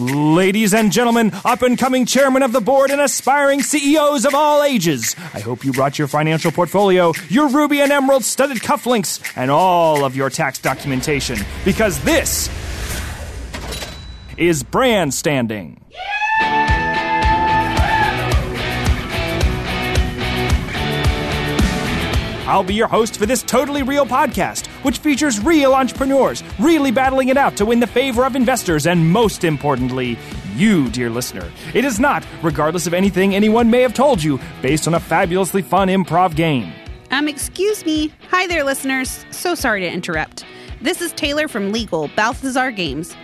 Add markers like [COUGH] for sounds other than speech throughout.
Ladies and gentlemen, up and coming chairman of the board and aspiring CEOs of all ages, I hope you brought your financial portfolio, your ruby and emerald studded cufflinks, and all of your tax documentation, because this is brand standing. I'll be your host for this totally real podcast, which features real entrepreneurs really battling it out to win the favor of investors and, most importantly, you, dear listener. It is not, regardless of anything anyone may have told you, based on a fabulously fun improv game. Um, excuse me. Hi there, listeners. So sorry to interrupt. This is Taylor from Legal, Balthazar Games.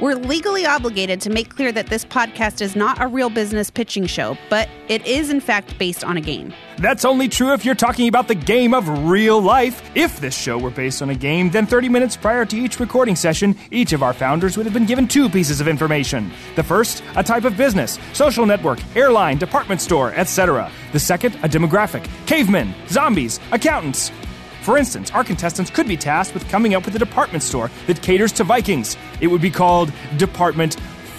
We're legally obligated to make clear that this podcast is not a real business pitching show, but it is in fact based on a game. That's only true if you're talking about the game of real life. If this show were based on a game, then 30 minutes prior to each recording session, each of our founders would have been given two pieces of information. The first, a type of business, social network, airline, department store, etc. The second, a demographic, cavemen, zombies, accountants. For instance, our contestants could be tasked with coming up with a department store that caters to Vikings. It would be called Department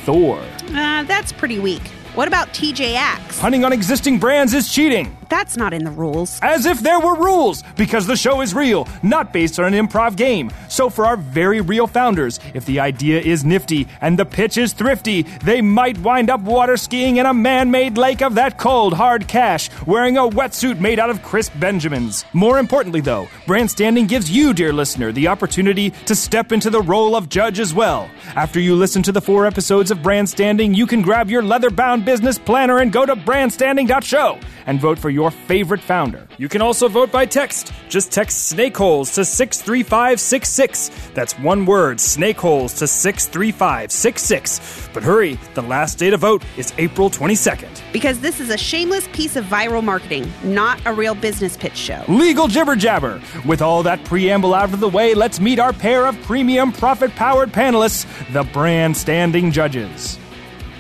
Thor. Uh, that's pretty weak. What about TJX? Hunting on existing brands is cheating. That's not in the rules. As if there were rules, because the show is real, not based on an improv game. So, for our very real founders, if the idea is nifty and the pitch is thrifty, they might wind up water skiing in a man made lake of that cold, hard cash, wearing a wetsuit made out of crisp Benjamins. More importantly, though, Brand Standing gives you, dear listener, the opportunity to step into the role of judge as well. After you listen to the four episodes of Brand Standing, you can grab your leather bound business planner and go to brandstanding.show and vote for your favorite founder. You can also vote by text. Just text snakeholes to 63566. That's one word, snakeholes to 63566. But hurry, the last day to vote is April 22nd. Because this is a shameless piece of viral marketing, not a real business pitch show. Legal jibber jabber. With all that preamble out of the way, let's meet our pair of premium profit powered panelists, the brand standing judges.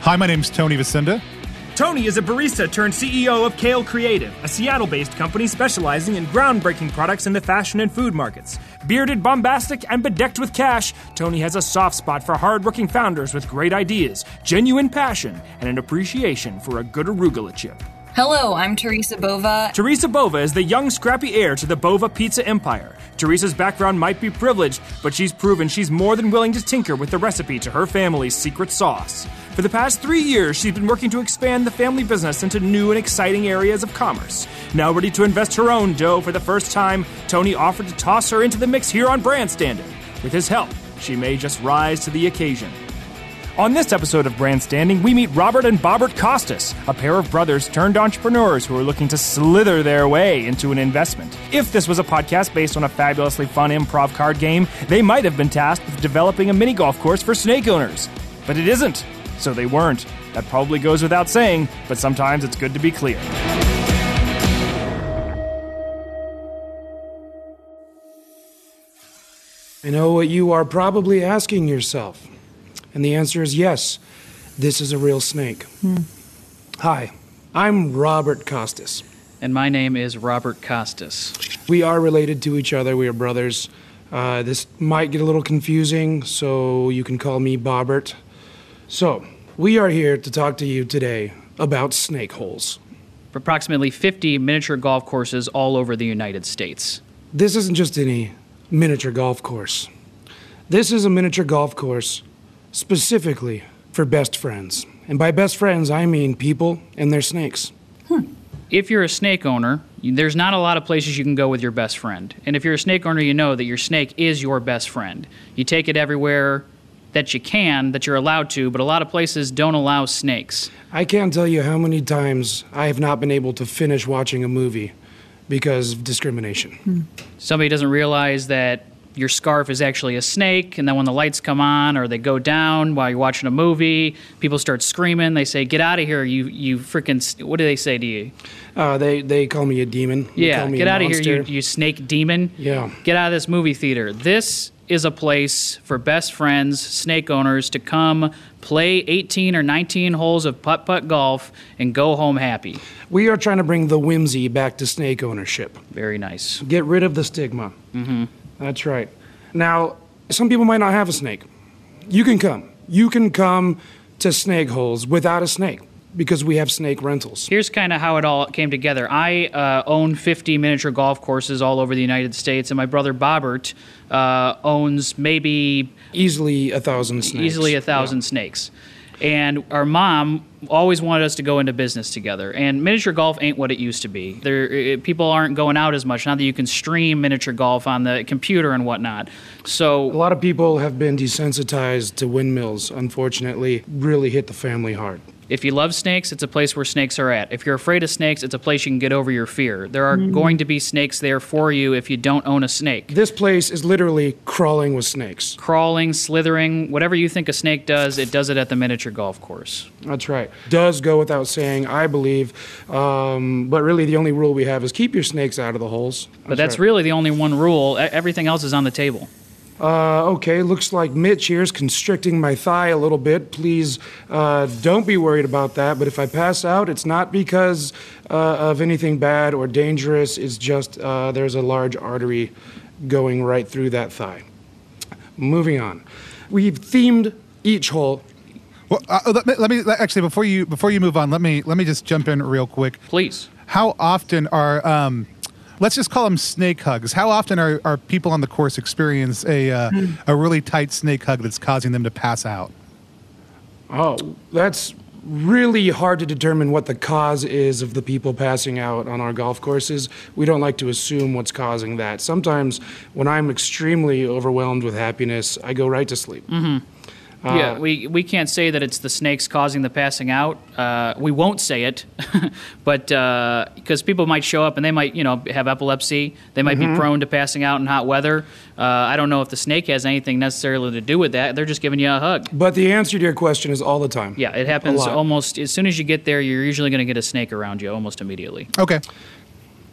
Hi, my name's Tony Vasinda. Tony is a barista turned CEO of Kale Creative, a Seattle based company specializing in groundbreaking products in the fashion and food markets. Bearded, bombastic, and bedecked with cash, Tony has a soft spot for hardworking founders with great ideas, genuine passion, and an appreciation for a good arugula chip. Hello, I'm Teresa Bova. Teresa Bova is the young, scrappy heir to the Bova pizza empire. Teresa's background might be privileged, but she's proven she's more than willing to tinker with the recipe to her family's secret sauce. For the past three years, she's been working to expand the family business into new and exciting areas of commerce. Now ready to invest her own dough for the first time, Tony offered to toss her into the mix here on Brand Standing. With his help, she may just rise to the occasion. On this episode of Brand Standing, we meet Robert and Bobert Costas, a pair of brothers turned entrepreneurs who are looking to slither their way into an investment. If this was a podcast based on a fabulously fun improv card game, they might have been tasked with developing a mini golf course for snake owners. But it isn't, so they weren't. That probably goes without saying, but sometimes it's good to be clear. I know what you are probably asking yourself. And the answer is yes, this is a real snake. Hi, I'm Robert Costas. And my name is Robert Costas. We are related to each other, we are brothers. Uh, this might get a little confusing, so you can call me Bobert. So, we are here to talk to you today about snake holes. For approximately 50 miniature golf courses all over the United States. This isn't just any miniature golf course. This is a miniature golf course specifically for best friends. And by best friends, I mean people and their snakes. Hmm. If you're a snake owner, there's not a lot of places you can go with your best friend. And if you're a snake owner, you know that your snake is your best friend. You take it everywhere that you can, that you're allowed to, but a lot of places don't allow snakes. I can't tell you how many times I have not been able to finish watching a movie because of discrimination. Somebody doesn't realize that your scarf is actually a snake, and then when the lights come on or they go down while you're watching a movie, people start screaming. They say, "Get out of here, you you freaking!" What do they say to you? Uh, they they call me a demon. They Yeah, call me get a out of here, you, you snake demon. Yeah. Get out of this movie theater. This is a place for best friends, snake owners, to come play 18 or 19 holes of putt putt golf and go home happy. We are trying to bring the whimsy back to snake ownership. Very nice. Get rid of the stigma. Mm-hmm. That's right. Now, some people might not have a snake. You can come. You can come to snake holes without a snake because we have snake rentals. Here's kind of how it all came together. I uh, own 50 miniature golf courses all over the United States, and my brother Bobert uh, owns maybe Easily a thousand snakes. easily a thousand snakes. And our mom always wanted us to go into business together. And miniature golf ain't what it used to be. There, it, people aren't going out as much now that you can stream miniature golf on the computer and whatnot. So a lot of people have been desensitized to windmills, unfortunately, really hit the family hard. If you love snakes, it's a place where snakes are at. If you're afraid of snakes, it's a place you can get over your fear. There are going to be snakes there for you if you don't own a snake. This place is literally crawling with snakes. Crawling, slithering, whatever you think a snake does, it does it at the miniature golf course. That's right. Does go without saying, I believe. Um, but really, the only rule we have is keep your snakes out of the holes. But that's really the only one rule. Everything else is on the table. Uh, okay, looks like Mitch here is constricting my thigh a little bit. Please uh, don't be worried about that. But if I pass out, it's not because uh, of anything bad or dangerous. It's just uh, there's a large artery going right through that thigh. Moving on. We've themed each hole. Well, uh, let, me, let me actually before you before you move on, let me let me just jump in real quick. Please. How often are um, let's just call them snake hugs? How often are, are people on the course experience a uh, a really tight snake hug that's causing them to pass out? Oh, that's really hard to determine what the cause is of the people passing out on our golf courses. We don't like to assume what's causing that. Sometimes when I'm extremely overwhelmed with happiness, I go right to sleep. Yeah, we, we can't say that it's the snakes causing the passing out. Uh, we won't say it, [LAUGHS] but because people might show up and they might, you know, have epilepsy. They might be prone to passing out in hot weather. Uh, I don't know if the snake has anything necessarily to do with that. They're just giving you a hug. But the answer to your question is all the time. Yeah, it happens almost as soon as you get there. You're usually going to get a snake around you almost immediately. Okay.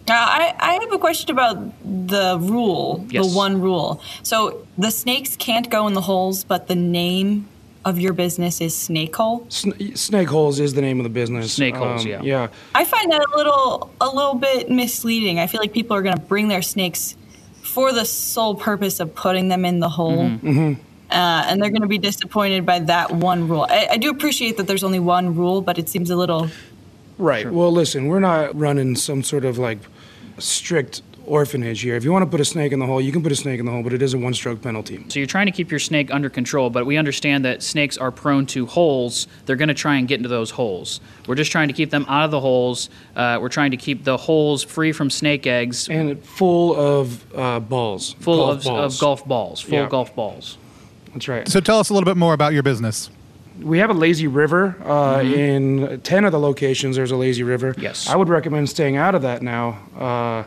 Now, I, I have a question about the rule, Yes. the one rule. So the snakes can't go in the holes, but the name of your business is Snake Hole. Sn- snake holes is the name of the business. Snake holes, yeah. Yeah. I find that a little a little bit misleading. I feel like people are going to bring their snakes for the sole purpose of putting them in the hole. Mm-hmm. Uh, and they're going to be disappointed by that one rule. I, I do appreciate that there's only one rule, but it seems a little Right. Well, listen, we're not running some sort of like strict orphanage here. If you want to put a snake in the hole, you can put a snake in the hole, but it is a one stroke penalty. So you're trying to keep your snake under control, but we understand that snakes are prone to holes. They're going to try and get into those holes. We're just trying to keep them out of the holes. Uh, we're trying to keep the holes free from snake eggs, And full of uh, balls. full golf of, balls. of golf balls, full Yeah. golf balls. That's right. So tell us a little bit more about your business. We have a lazy river uh, in 10 of the locations. There's a lazy river. Yes. I would recommend staying out of that now. Uh,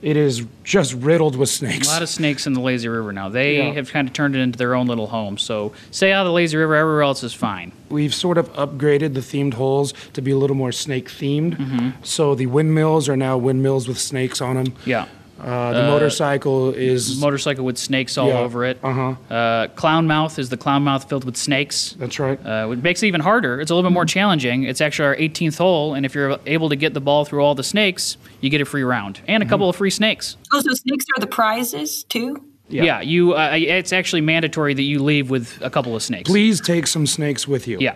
it is just riddled with snakes. A lot of snakes in the lazy river now. They Yeah. have kind of turned it into their own little home. So stay out of the lazy river. Everywhere else is fine. We've sort of upgraded the themed holes to be a little more snake themed. Mm-hmm. So the windmills are now windmills with snakes on them. Yeah. Uh, the motorcycle is. Motorcycle with snakes all Yeah. over it. Uh-huh. Uh, clown mouth is the clown mouth filled with snakes. that's right. Uh, it makes it even harder. It's a little bit more challenging. It's actually our 18th hole, and if you're able to get the ball through all the snakes, you get a free round and a couple of free snakes. Oh, so snakes are the prizes too? Yeah, you. Uh, it's actually mandatory that you leave with a couple of snakes. Please take some snakes with you. Yeah.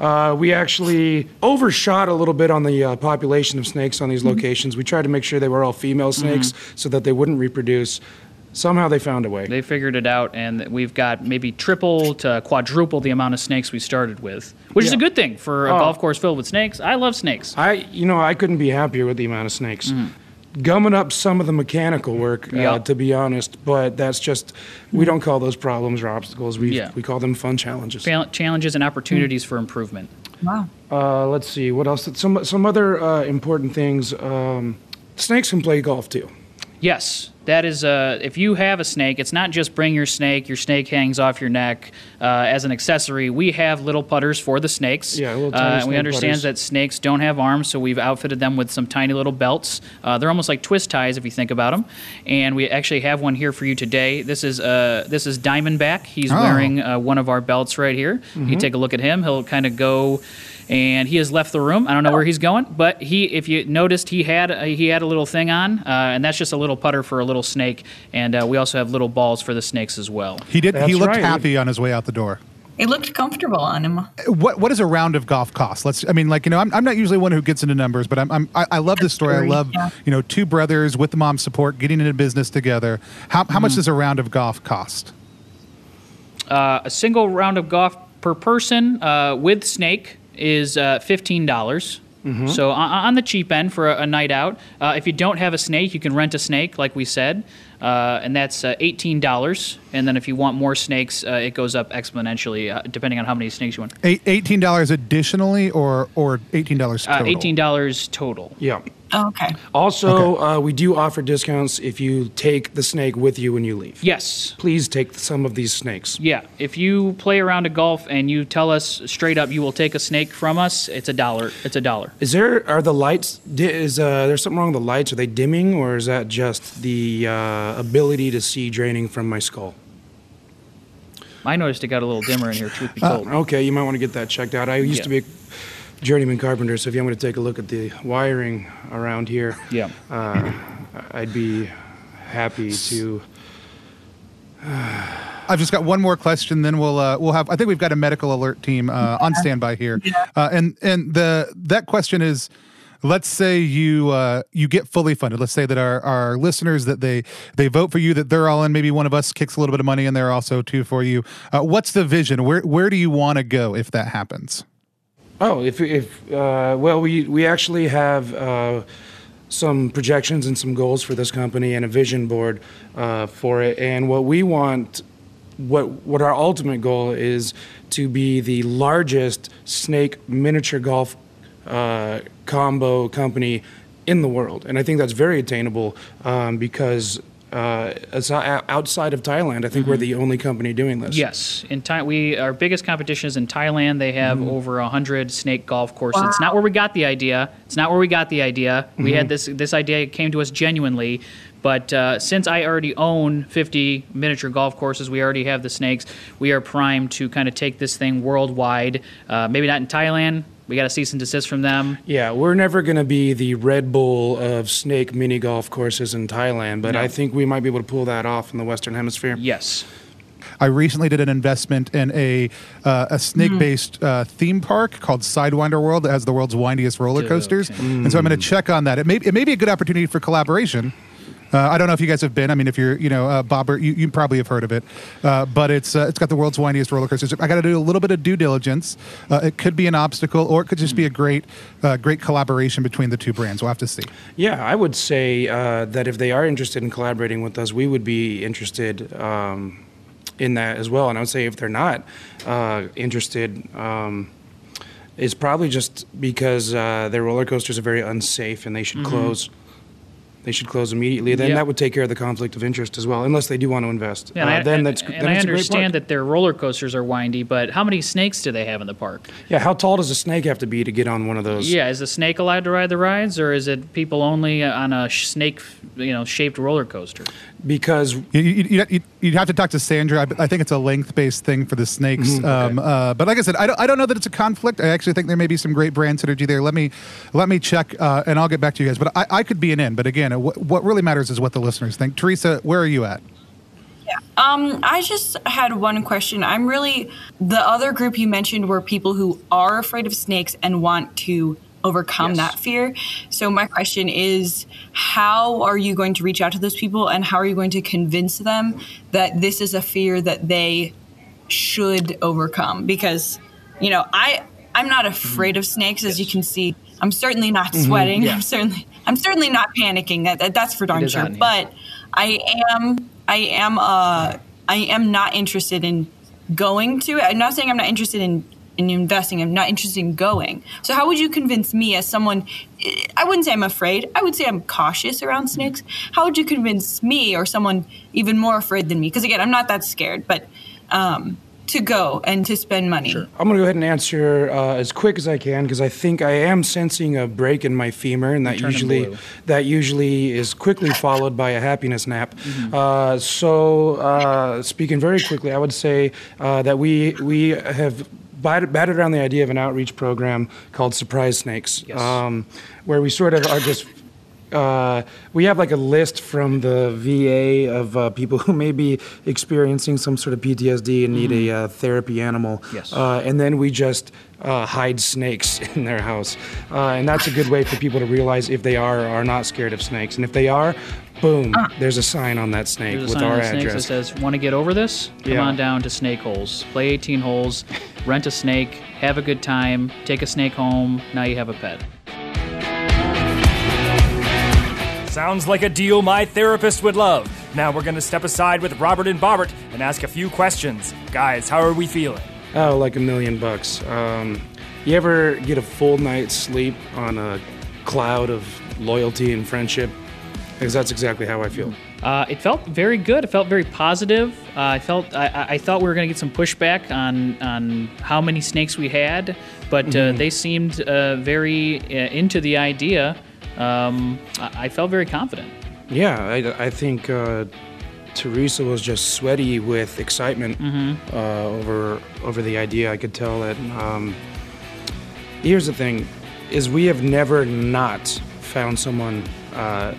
Uh, we actually overshot a little bit on the uh, population of snakes on these Mm-hmm. locations. We tried to make sure they were all female snakes so that they wouldn't reproduce. Somehow they found a way. They figured it out, and we've got maybe triple to quadruple the amount of snakes we started with, which is a good thing for a Oh. golf course filled with snakes. I love snakes. I, you know, I couldn't be happier with the amount of snakes. Gumming up some of the mechanical work, uh, Mm-hmm. To be honest, but that's just, we don't call those problems or obstacles. We, Yeah. we call them fun challenges. Chal- Challenges and opportunities for improvement. Wow. Uh, let's see, what else? Some, some other uh, important things. Um, snakes can play golf too. Yes, that is. Uh, if you have a snake, it's not just bring your snake. Your snake hangs off your neck uh, as an accessory. We have little putters for the snakes. Yeah, little uh, tiny and we understand putters. that snakes don't have arms, so we've outfitted them with some tiny little belts. Uh, they're almost like twist ties if you think about them. And we actually have one here for you today. This is uh, this is Diamondback. He's Oh. wearing uh, one of our belts right here. You Mm-hmm. take a look at him. He'll kind of go. And he has left the room. I don't know where he's going, but he, if you noticed, he had a, he had a little thing on, uh, and that's just a little putter for a little snake. And uh, we also have little balls for the snakes as well. He did. he looked right. happy on his way out the door. It looked comfortable on him. What what does a round of golf cost? Let's. I mean, like you know, I'm, I'm not usually one who gets into numbers, but I'm, I'm I, I love this story. I love yeah. you know two brothers with the mom support getting into business together. How how much does a round of golf cost? Uh, a single round of golf per person uh, with snake is uh, fifteen dollars. So on, on the cheap end for a, a night out. Uh, if you don't have a snake, you can rent a snake, like we said, uh, and that's uh, eighteen dollars. And then if you want more snakes, uh, it goes up exponentially uh, depending on how many snakes you want. Eight, Eighteen dollars additionally, or or eighteen dollars Uh, total. eighteen dollars total. Yeah. Oh, okay. Also, uh, we do offer discounts if you take the snake with you when you leave. Yes. Please take some of these snakes. Yeah, if you play around a golf and you tell us straight up you will take a snake from us, it's a dollar. It's a dollar. Is there are the lights? Is uh, there something wrong with the lights? Are they dimming, or is that just the uh, ability to see draining from my skull? I noticed it got a little dimmer in here. Truth be Uh, told. Okay, you might want to get that checked out. I used to be a journeyman carpenter, so if you want me to take a look at the wiring around here, Yeah. uh, I'd be happy to. I've just got one more question, then we'll uh, we'll have. I think we've got a medical alert team uh, on standby here, uh, and and the that question is. Let's say you uh, you get fully funded. Let's say that our, our listeners that they they vote for you, that they're all in. Maybe one of us kicks a little bit of money in there also too for you. Uh, what's the vision? Where where do you want to go if that happens? Oh, if if uh, well, we we actually have. Uh, some projections and some goals for this company and a vision board uh, for it. And what we want, what what our ultimate goal is to be the largest snake miniature golf uh, combo company in the world. And I think that's very attainable um, because uh, outside of Thailand, I think we're the only company doing this. Yes, in Thai, we our biggest competition is in Thailand. They have over a hundred snake golf courses. It's not where we got the idea. It's not where we got the idea. We had this this idea came to us genuinely, but uh, since I already own 50 miniature golf courses, we already have the snakes. We are primed to kind of take this thing worldwide. Uh, maybe not in Thailand. We got a cease and desist from them. Yeah, we're never going to be the Red Bull of snake mini golf courses in Thailand, but No. I think we might be able to pull that off in the Western Hemisphere. Yes. I recently did an investment in a uh, a snake based uh, theme park called Sidewinder World that has the world's windiest roller coasters, and so I'm going to check on that. It may it may be a good opportunity for collaboration. Uh, I don't know if you guys have been. I mean, if you're, you know, uh, Bobert, you, you probably have heard of it. Uh, but it's uh, it's got the world's windiest roller coaster. I got to do a little bit of due diligence. Uh, it could be an obstacle, or it could just be a great uh, great collaboration between the two brands. We'll have to see. Yeah, I would say uh, that if they are interested in collaborating with us, we would be interested um, in that as well. And I would say if they're not uh, interested, um, it's probably just because uh, their roller coasters are very unsafe and they should close. They should close immediately. Then Yeah. that would take care of the conflict of interest as well, unless they do want to invest. Yeah, and Uh, I, then that's and then I it's a great park. understand that their roller coasters are windy, but how many snakes do they have in the park? Yeah, how tall does a snake have to be to get on one of those? Yeah, is the snake allowed to ride the rides, or is it people only on a sh- snake, you know, shaped roller coaster? Because You, you, you, you'd- you'd have to talk to Sandra. I, I think it's a length-based thing for the snakes. Mm-hmm, um, uh, but like I said, I don't, I don't know that it's a conflict. I actually think there may be some great brand synergy there. Let me let me check, uh, and I'll get back to you guys. But I, I could be an in. But again, what, what really matters is what the listeners think. Teresa, where are you at? Um, I just had one question. I'm really the other group you mentioned were people who are afraid of snakes and want to overcome Yes. that fear. So my question is how are you going to reach out to those people and how are you going to convince them that this is a fear that they should overcome because you know, I I'm not afraid of snakes as you can see. I'm certainly not sweating. Yeah. I'm certainly I'm certainly not panicking. That, that- that's for darn sure. But I am I am uh I am not interested in going to it. I'm not saying I'm not interested in in investing. I'm not interested in going. So how would you convince me as someone I wouldn't say I'm afraid. I would say I'm cautious around snakes. How would you convince me or someone even more afraid than me? Because again, I'm not that scared, but um to go and to spend money. Sure. I'm going to go ahead and answer uh, as quick as I can because I think I am sensing a break in my femur, and that turning usually that usually is quickly followed by a happiness nap. Uh, so, uh, speaking very quickly, I would say uh, that we we have. Batted, batted around the idea of an outreach program called Surprise Snakes, Yes. um, where we sort of are just Uh, we have like a list from the VA of uh, people who may be experiencing some sort of PTSD and need a uh, therapy animal. Yes. Uh, and then we just uh, hide snakes [LAUGHS] in their house. Uh, and that's a good way for people to realize if they are or are not scared of snakes. And if they are, boom, there's a sign on that snake There's a with sign our on the snakes that says, "Want to get over this? Come Yeah. on down to Snake Holes. Play 18 holes, rent a snake, have a good time, take a snake home. Now you have a pet." Sounds like a deal my therapist would love. Now we're going to step aside with Robert and Bobert and ask a few questions. Guys, how are we feeling? Oh, like a million bucks. Um, you ever get a full night's sleep on a cloud of loyalty and friendship? Because that's exactly how I feel. Uh, it felt very good. It felt very positive. Uh, I felt I, I- thought we were going to get some pushback on on how many snakes we had, but uh, they seemed uh, very uh, into the idea. Um, I, I felt very confident. Yeah, I, I think uh, Teresa was just sweaty with excitement uh, over over the idea. I could tell that. Um, here's the thing: is we have never not found someone uh,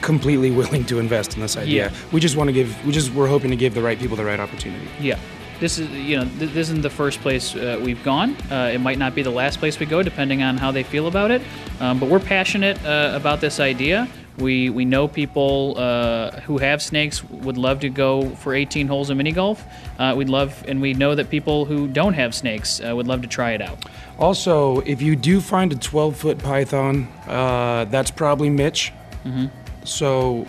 completely willing to invest in this idea. Yeah. We just want to give. We just we're hoping to give the right people the right opportunity. Yeah. This is, you know, th- this isn't the first place uh, we've gone. Uh, it might not be the last place we go, depending on how they feel about it. Um, but we're passionate uh, about this idea. We we know people uh, who have snakes would love to go for 18 holes of mini golf. Uh, we'd love, and we know that people who don't have snakes uh, would love to try it out. Also, if you do find a 12 foot python, uh, that's probably Mitch. So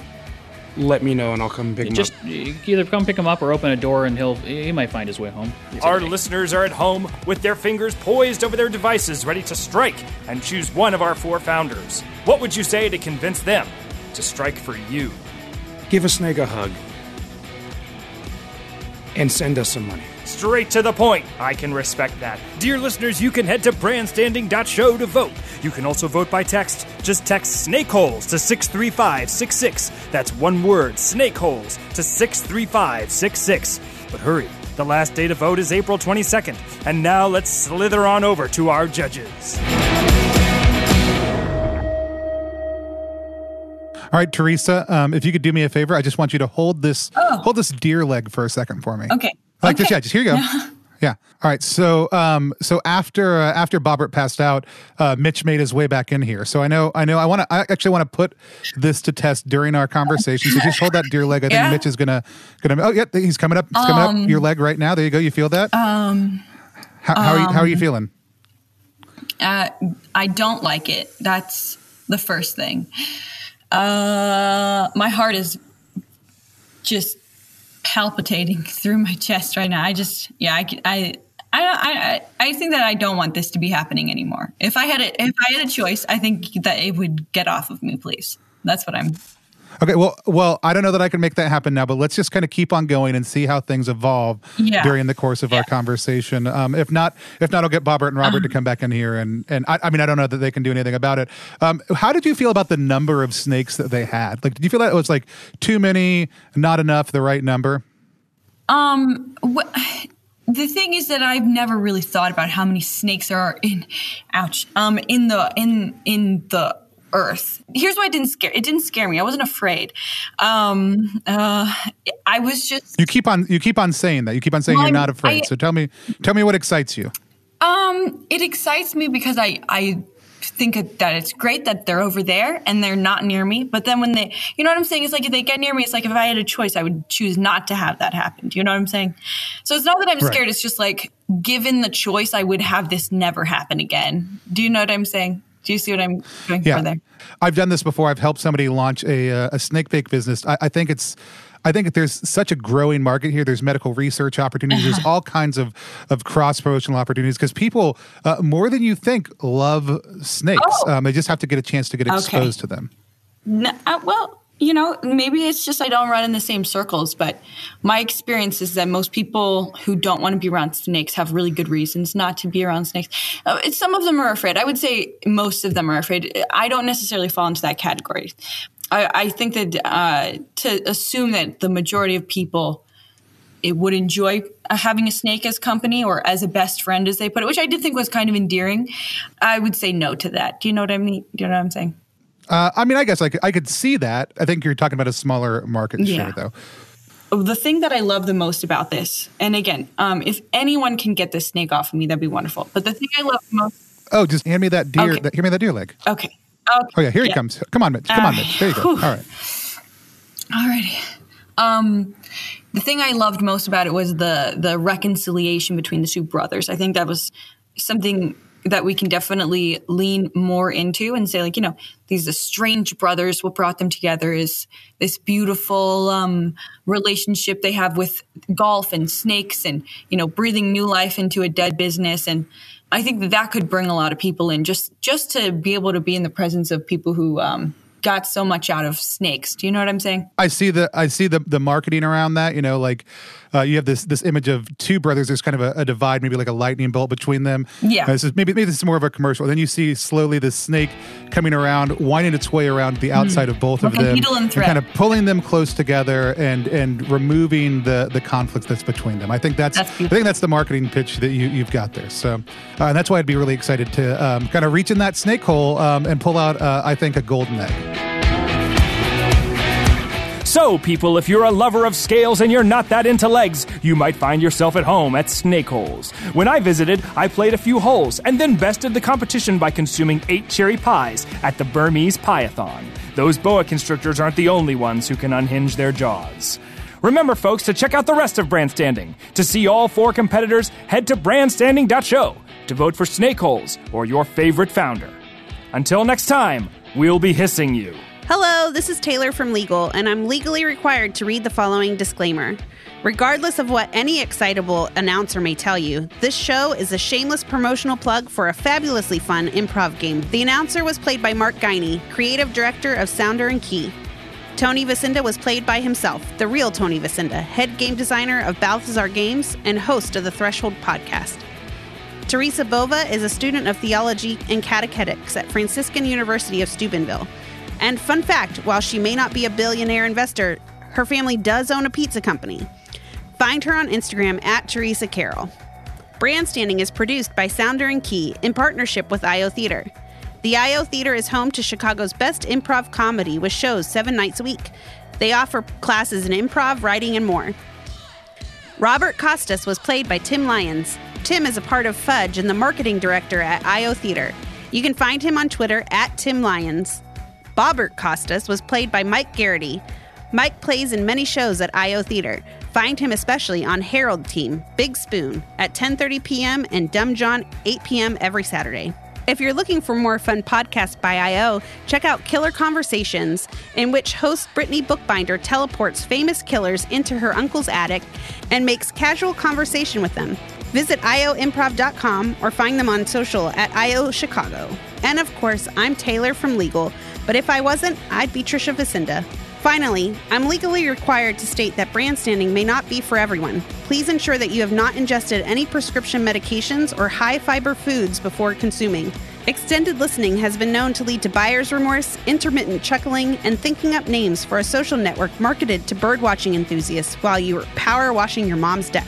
let me know and I'll come pick him Just up. Just either come pick him up or open a door, and he'll he might find his way home. Our listeners are at home with their fingers poised over their devices, ready to strike and choose one of our four founders. What would you say to convince them to strike for you? Give a snake a hug. And send us some money. Straight to the point. I can respect that. Dear listeners, you can head to brandstanding.show to vote. You can also vote by text. Just text snakeholes to 63566. That's one word, snakeholes to 63566. But hurry, the last day to vote is April 22nd. And now let's slither on over to our judges. All right, Teresa, um, if you could do me a favor, I just want you to hold this hold this deer leg for a second for me. Okay. Like just Okay. yeah, just here you go. [LAUGHS] yeah. All right. So um so after uh, after Bobert passed out, uh, Mitch made his way back in here. So I know I know I want to I actually want to put this to test during our conversation. So just hold that deer leg. I think [LAUGHS] Yeah. Mitch is gonna gonna. Oh yeah, he's coming up. He's coming up your leg right now. There you go. You feel that? Um. How, how are you How are you feeling? Uh, I don't like it. That's the first thing. Uh, my heart is just palpitating [LAUGHS] through my chest right now. I just, yeah, I, I, I, I, I think that I don't want this to be happening anymore. If I had a, if I had a choice, I think that it would get off of me, please. That's what I'm. Okay, well, well, I don't know that I can make that happen now, but let's just kind of keep on going and see how things evolve Yeah. during the course of our conversation. Um, if not, if not, I'll get Bobert and Robert to come back in here, and and I, I mean, I don't know that they can do anything about it. Um, how did you feel about the number of snakes that they had? Like, did you feel that it was like too many, not enough, the right number? Um, wh- the thing is that I've never really thought about how many snakes there are in, ouch, um, in the in in the earth. Here's why it didn't scare. It didn't scare me. I wasn't afraid. Um, uh, I was just You keep on, you keep on saying that. You keep on saying Well, you're not afraid. I- so tell me, tell me what excites you. Um, it excites me because I I think that it's great that they're over there and they're not near me. But then when they, you know what I'm saying? It's like if they get near me, it's like if I had a choice, I would choose not to have that happen. Do you know what I'm saying? So it's not that I'm Right. scared. It's just like given the choice, I would have this never happen again. Do you know what I'm saying? Do you see what I'm going for there? I've done this before. I've helped somebody launch a uh, a snake bake business. I, I think it's. I think there's such a growing market here. There's medical research opportunities. There's all kinds of, of cross promotional opportunities because people, uh, more than you think, love snakes. Oh. Um, they just have to get a chance to get Okay. exposed to them. No, uh, well, you know, maybe it's just I don't run in the same circles, but my experience is that most people who don't want to be around snakes have really good reasons not to be around snakes. Uh, some of them are afraid. I would say most of them are afraid. I don't necessarily fall into that category. I, I think that uh, to assume that the majority of people it would enjoy uh, having a snake as company or as a best friend, as they put it, which I did think was kind of endearing. I would say no to that. Do you know what I mean? Do you know what I'm saying? Uh, I mean, I guess I could, I could see that. I think you're talking about a smaller market Yeah. share, though. the thing that I love the most about this, and again, um, if anyone can get this snake off of me, that'd be wonderful. But the thing I love the most, Oh, just hand me that deer. Okay. That, hand me that deer leg. okay, okay, Oh yeah, here he comes. Come on, Mitch. Come on, Uh, Mitch. There you go. whew. All right. Alrighty. Um, the thing I loved most about it was the the reconciliation between the two brothers. I think that was something that we can definitely lean more into and say, like, you know, these estranged brothers. What brought them together is this beautiful um, relationship they have with golf and snakes, and you know, breathing new life into a dead business. And I think that that could bring a lot of people in just just to be able to be in the presence of people who um, got so much out of snakes. Do you know what I'm saying? I see the I see the the marketing around that. You know, like uh, you have this this image of two brothers. There's kind of a, a divide, maybe like a lightning bolt between them. Yeah. Uh, this is, maybe maybe this is more of a commercial. Then you see slowly the snake coming around, winding its way around the outside of both of Like a them, and kind of pulling them close together and and removing the the conflict that's between them. I think that's, That's I think that's the marketing pitch that you you've got there. So uh, and that's why I'd be really excited to um, kind of reach in that snake hole um, and pull out. Uh, I think a golden egg. So, people, if you're a lover of scales and you're not that into legs, you might find yourself at home at Snake Holes. When I visited, I played a few holes and then bested the competition by consuming eight cherry pies at the Burmese Pie-a-thon. Those boa constrictors aren't the only ones who can unhinge their jaws. Remember, folks, to check out the rest of Brandstanding. To see all four competitors, head to brandstanding.show to vote for Snake Holes or your favorite founder. Until next time, we'll be hissing you. Hello, this is Taylor from Legal, and I'm legally required to read the following disclaimer. Regardless of what any excitable announcer may tell you, this show is a shameless promotional plug for a fabulously fun improv game. The announcer was played by Mark Guiney, creative director of Sounder and Key. Tony Vasinda was played by himself, the real Tony Vasinda, head game designer of Balthazar Games and host of the Threshold podcast. Teresa Bova is a student of theology and catechetics at Franciscan University of Steubenville. And fun fact while she may not be a billionaire investor, her family does own a pizza company. Find her on Instagram at Teresa Carroll. Brandstanding is produced by Sounder and Key in partnership with IO Theater. The IO Theater is home to Chicago's best improv comedy with shows seven nights a week. They offer classes in improv, writing, and more. Robert Costas was played by Tim Lyons. Tim is a part of Fudge and the marketing director at IO Theater. You can find him on Twitter at Tim Lyons. Bobert Costas was played by Mike Garrity. Mike plays in many shows at IO Theater. Find him especially on Herald Team, Big Spoon, at 10:30 p.m. and Dumb John 8 p.m. every Saturday. If you're looking for more fun podcasts by IO, check out Killer Conversations, in which host Brittany Bookbinder teleports famous killers into her uncle's attic and makes casual conversation with them. Visit ioimprov.com or find them on social at IO Chicago. And of course, I'm Taylor from Legal, but if I wasn't, I'd be Tricia Vasinda. Finally, I'm legally required to state that brand standing may not be for everyone. Please ensure that you have not ingested any prescription medications or high fiber foods before consuming. Extended listening has been known to lead to buyer's remorse, intermittent chuckling, and thinking up names for a social network marketed to birdwatching enthusiasts while you were power washing your mom's deck.